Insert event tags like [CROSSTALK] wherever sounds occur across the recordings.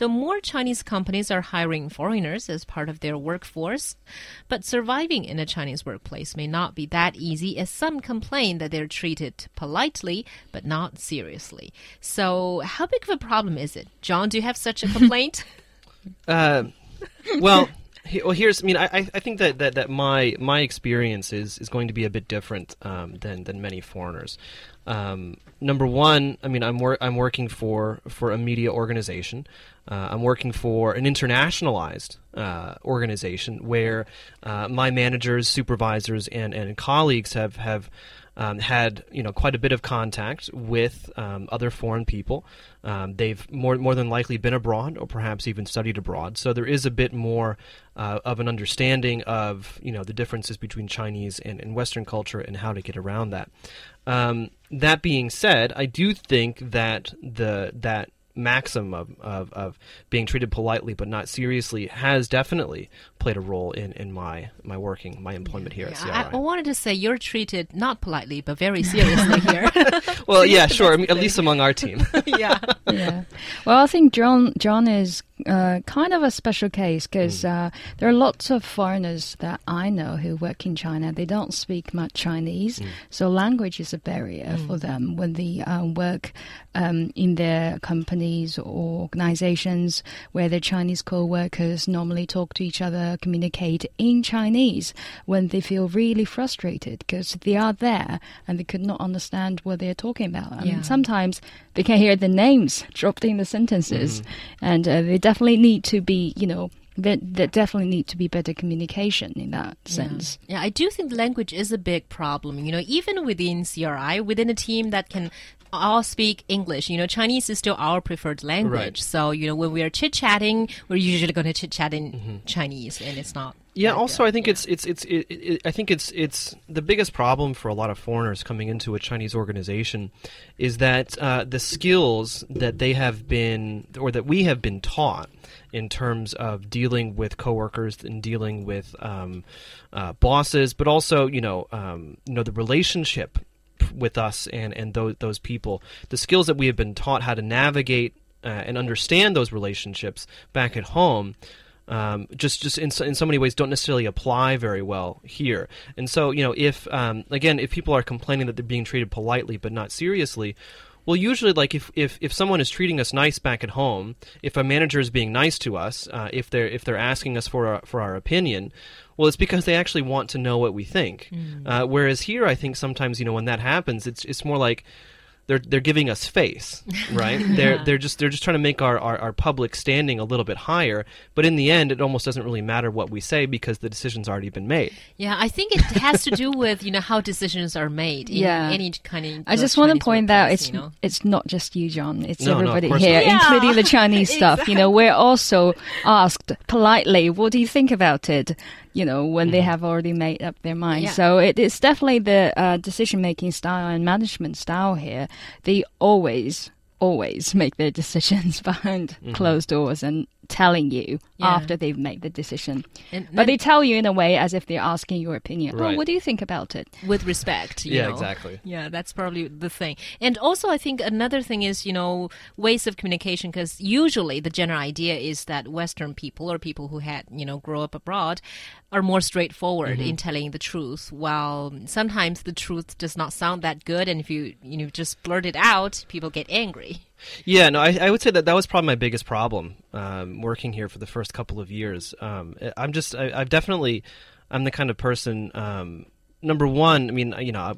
So more Chinese companies are hiring foreigners as part of their workforce. But surviving in a Chinese workplace may not be that easy, as some complain that they're treated politely but not seriously. So, how big of a problem is it? John, do you have such a [LAUGHS] complaint? Uh, well, well, here's. I mean, I, I think that, that, that my my experience is, is going to be a bit different um, than than many foreigners. Um, number one, I mean, I'm wor- I'm working for for a media organization. Uh, I'm working for an internationalized uh, organization where uh, my managers, supervisors, and, and colleagues have have um, had you know quite a bit of contact with um, other foreign people. Um, they've more more than likely been abroad or perhaps even studied abroad. So there is a bit more uh, of an understanding of you know the differences between Chinese and, and Western culture and how to get around that. Um, that being said, I do think that the that maxim of, of, of being treated politely but not seriously has definitely played a role in, in my my working my employment here at CRI. I, I wanted to say you're treated not politely but very seriously [LAUGHS] here. well, [LAUGHS] yeah, sure. At least among our team. [LAUGHS] yeah. yeah. Well, I think John John is uh, kind of a special case because uh, there are lots of foreigners that I know who work in China. They don't speak much Chinese, so language is a barrier for them when they um, work um, in their companies or organizations where their Chinese co-workers normally talk to each other, communicate in Chinese when they feel really frustrated because they are there and they could not understand what they're talking about. And Yeah. sometimes they can hear the names [LAUGHS] dropped in the sentences, and uh, they definitely need to be, you know, there, there definitely need to be better communication in that sense. Yeah, I do think language is a big problem. You know, even within CRI, within a team that can all speak English, you know, Chinese is still our preferred language. Right. So, you know, when we are chit chatting, we're usually going to chit chat in mm-hmm. Chinese, and it's not. Yeah. like Also, that. I think it's it's it's it, it, I think it's it's the biggest problem for a lot of foreigners coming into a Chinese organization is that uh, the skills that they have been or that we have been taught in terms of dealing with coworkers and dealing with um, uh, bosses, but also you know um, you know the relationship with us and and those those people, the skills that we have been taught how to navigate uh, and understand those relationships back at home um, just just in so, in so many ways don't necessarily apply very well here. And so you know if um, again if people are complaining that they're being treated politely but not seriously. Well, usually, like if, if, if someone is treating us nice back at home, if a manager is being nice to us, uh, if they're if they're asking us for our, for our opinion, well, it's because they actually want to know what we think. Uh, whereas here, I think sometimes you know when that happens, it's it's more like they're they're giving us face, [LAUGHS] right? They're they're just they're just trying to make our, our, our public standing a little bit higher. But in the end, it almost doesn't really matter what we say because the decision's already been made. Yeah, I think it has to do with you know how decisions are made in Yeah. any kind of. I uh, just want to Chinese point out it's you know? it's not just you, John. It's No, no, everybody course here. Yeah, including the Chinese [LAUGHS] stuff. You know, we're also asked politely, "What do you think about it?" You know, when they have already made up their mind. Yeah. So it is definitely the uh, decision-making style and management style here. They always, always [LAUGHS] make their decisions [LAUGHS] behind closed doors and telling you Yeah. after they've made the decision. And But they tell you in a way as if they're asking your opinion. Oh, Right. what do you think about it? with respect. You Yeah, know. exactly. Yeah, that's probably the thing. And also, I think another thing is, you know, ways of communication, because usually the general idea is that Western people or people who had, you know, grow up abroad are more straightforward Mm-hmm. in telling the truth, while sometimes the truth does not sound that good. And if you, you know, just blurt it out, people get angry. Yeah, no, I, I would say that that was probably my biggest problem um, working here for the first couple of years. Um, I'm just, I, I've definitely, I'm the kind of person. Um, number one, I mean, you know,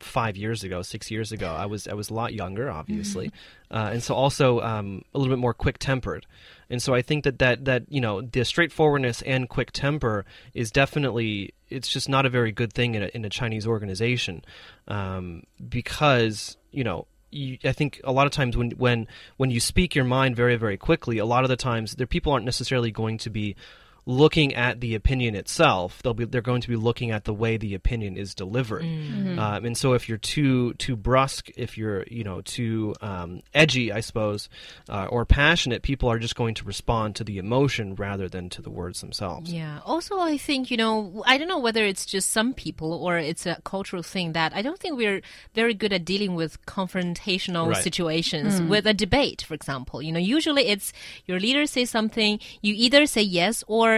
five years ago, six years ago, I was I was a lot younger, obviously, uh, and so also um, a little bit more quick tempered. And so I think that, that that you know the straightforwardness and quick temper is definitely it's just not a very good thing in a, in a Chinese organization um, because you know you, I think a lot of times when when when you speak your mind very very quickly, a lot of the times there people aren't necessarily going to be looking at the opinion itself. They'll be they're going to be looking at the way the opinion is delivered. Um, and so if you're too too brusque, if you're you know too um, edgy, I suppose, uh, or passionate, people are just going to respond to the emotion rather than to the words themselves. Yeah. Also, I think, you know, I don't know whether it's just some people or it's a cultural thing that I don't think we're very good at dealing with confrontational Right. situations with a debate, for example. You know, usually it's your leader says something, you either say yes or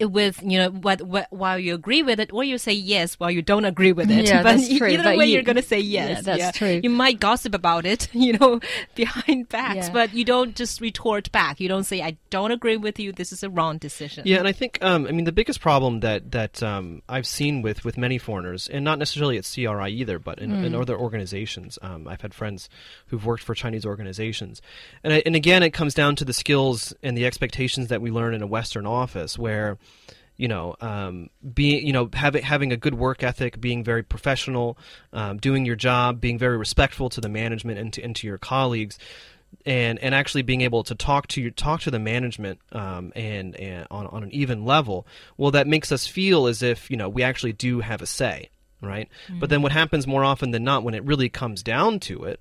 with you know what, what while you agree with it or you say yes while you don't agree with it. Yeah, [LAUGHS] but that's true, either but way you- you're going to say yes. Yeah, that's true. you might gossip about it [LAUGHS] you know behind backs Yeah. but you don't just retort back. You don't say i don't agree with you. This is a wrong decision. Yeah, and I think um, I mean the biggest problem that that um, I've seen with with many foreigners, and not necessarily at CRI either, but in, in other organizations, um, I've had friends who've worked for Chinese organizations, and I, and again, it comes down to the skills and the expectations that we learn in a Western office, where you know, um, being, you know, having having a good work ethic, being very professional, um, doing your job, being very respectful to the management and to, and to your colleagues, and and actually being able to talk to your talk to the management um, and and on on an even level. Well, that makes us feel as if you know we actually do have a say, right? But then what happens more often than not when it really comes down to it,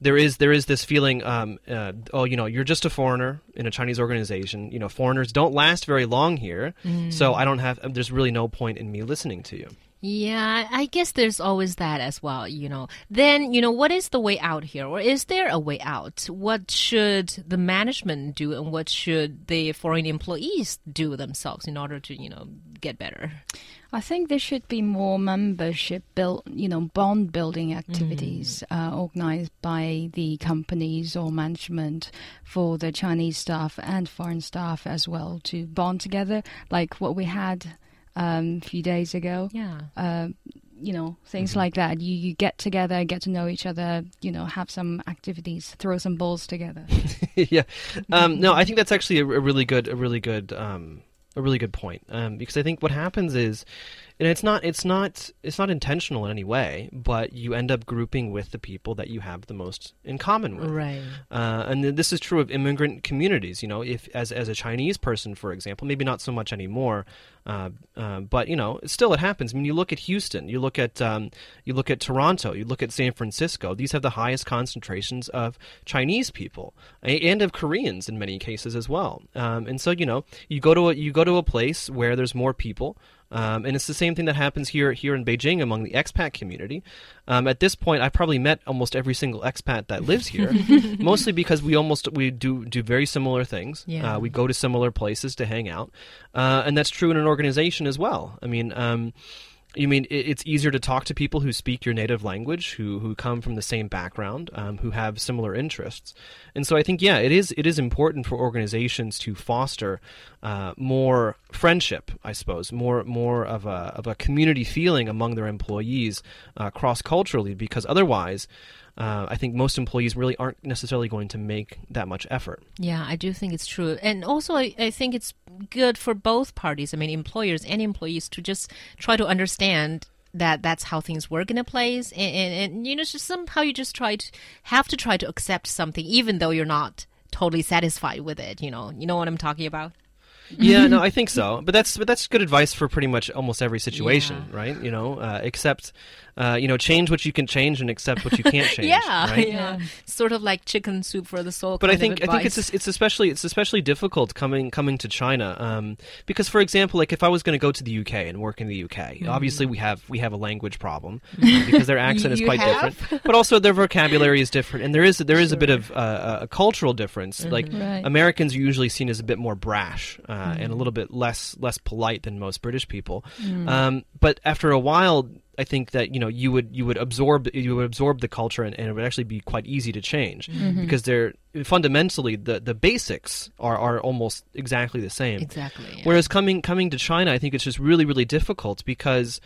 there is there is this feeling um, uh, oh you know you're just a foreigner in a Chinese organization. You know foreigners don't last very long here. So I don't have there's really no point in me listening to you Yeah, I guess there's always that as well, you know. Then, you know, what is the way out here? Or is there a way out? What should the management do and what should the foreign employees do themselves in order to, you know, get better? I think there should be more membership built, you know, bond building activities uh, organized by the companies or management for the Chinese staff and foreign staff as well to bond together, like what we had um, a few days ago. Yeah. Uh, you know, things like that. You you get together, get to know each other. You know, have some activities, throw some balls together. [LAUGHS] yeah. Um, no, I think that's actually a, a really good, a really good, um, a really good point. Um, because I think what happens is, and it's not, it's not, it's not intentional in any way, but you end up grouping with the people that you have the most in common with. Right. Uh, and this is true of immigrant communities. You know, if as as a Chinese person, for example, maybe not so much anymore, uh, uh, but you know, still it happens. I mean, you look at Houston, you look at um, you look at Toronto, you look at San Francisco. These have the highest concentrations of Chinese people and of Koreans in many cases as well. Um, and so you know, you go to a, you go to a place where there's more people. Um, and it's the same thing that happens here here in Beijing among the expat community. Um, at this point, I've probably met almost every single expat that lives here, [LAUGHS] mostly because we almost we do do very similar things. Yeah. Uh, we go to similar places to hang out, uh, and that's true in an organization as well. I mean. Um, you mean it's easier to talk to people who speak your native language, who who come from the same background, um, who have similar interests, and so I think yeah, it is it is important for organizations to foster uh, more friendship, I suppose, more more of a of a community feeling among their employees uh, cross culturally, because otherwise. Uh, I think most employees really aren't necessarily going to make that much effort. Yeah, I do think it's true. And also, I, I think it's good for both parties, I mean, employers and employees, to just try to understand that that's how things work in a place. And, and, and you know, just somehow you just try to have to try to accept something, even though you're not totally satisfied with it. You know, you know what I'm talking about? Yeah, no, [LAUGHS] I think so. But that's but that's good advice for pretty much almost every situation, Yeah. right? You know, uh, accept, uh, you know, change what you can change and accept what you can't [LAUGHS] change. yeah, right? yeah. Sort of like chicken soup for the soul. But I think I think it's it's especially it's especially difficult coming coming to China um, because, for example, like if I was going to go to the UK and work in the UK, obviously we have we have a language problem [LAUGHS] uh, because their accent is quite have? different, but also their vocabulary is different, and there is there is a bit of uh, a cultural difference. Like Right. Americans are usually seen as a bit more brash uh, and a little bit less less polite than most British people. Um, but after a while, I think that you know you would you would absorb you would absorb the culture and, and it would actually be quite easy to change because they're fundamentally the the basics are are almost exactly the same. exactly. yeah. Whereas coming coming to China, I think it's just really really difficult because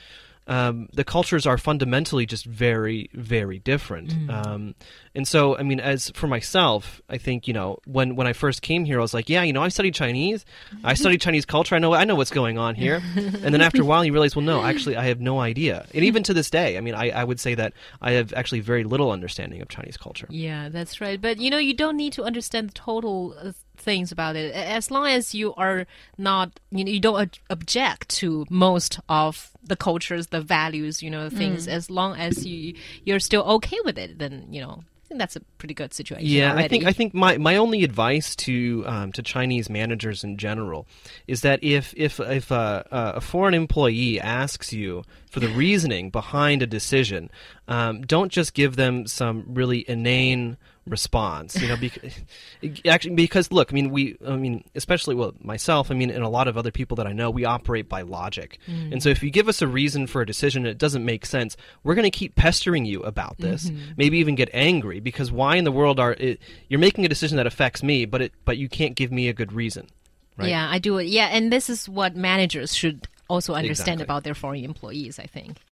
um, the cultures are fundamentally just very very different. Um, and so, I mean, as for myself, I think you know when when I first came here, I was like, yeah, you know, I studied Chinese, I [LAUGHS] studied Chinese culture, I know I know what's going on here. and then after a while, you realize, well, no, actually, I have no idea. And even to this day, I mean, I, I would say that I have actually very little understanding of Chinese culture. Yeah, that's right. But you know, you don't need to understand the total uh, things about it. As long as you are not, you know, you don't object to most of the cultures, the values, you know, things. As long as you you're still okay with it, then you know. I think that's a pretty good situation. Yeah, I think I think my, my only advice to um, to Chinese managers in general is that if if if a, a foreign employee asks you for the reasoning behind a decision, um, don't just give them some really inane response. You know, because [LAUGHS] actually because look, I mean we I mean especially well myself, I mean and a lot of other people that I know, we operate by logic. Mm. And so if you give us a reason for a decision and it doesn't make sense, we're going to keep pestering you about this. Mm-hmm. Maybe even get angry because why in the world are it, you're making a decision that affects me, but it but you can't give me a good reason. Right? Yeah, I do it. Yeah, and this is what managers should also understand Exactly. about their foreign employees. I think.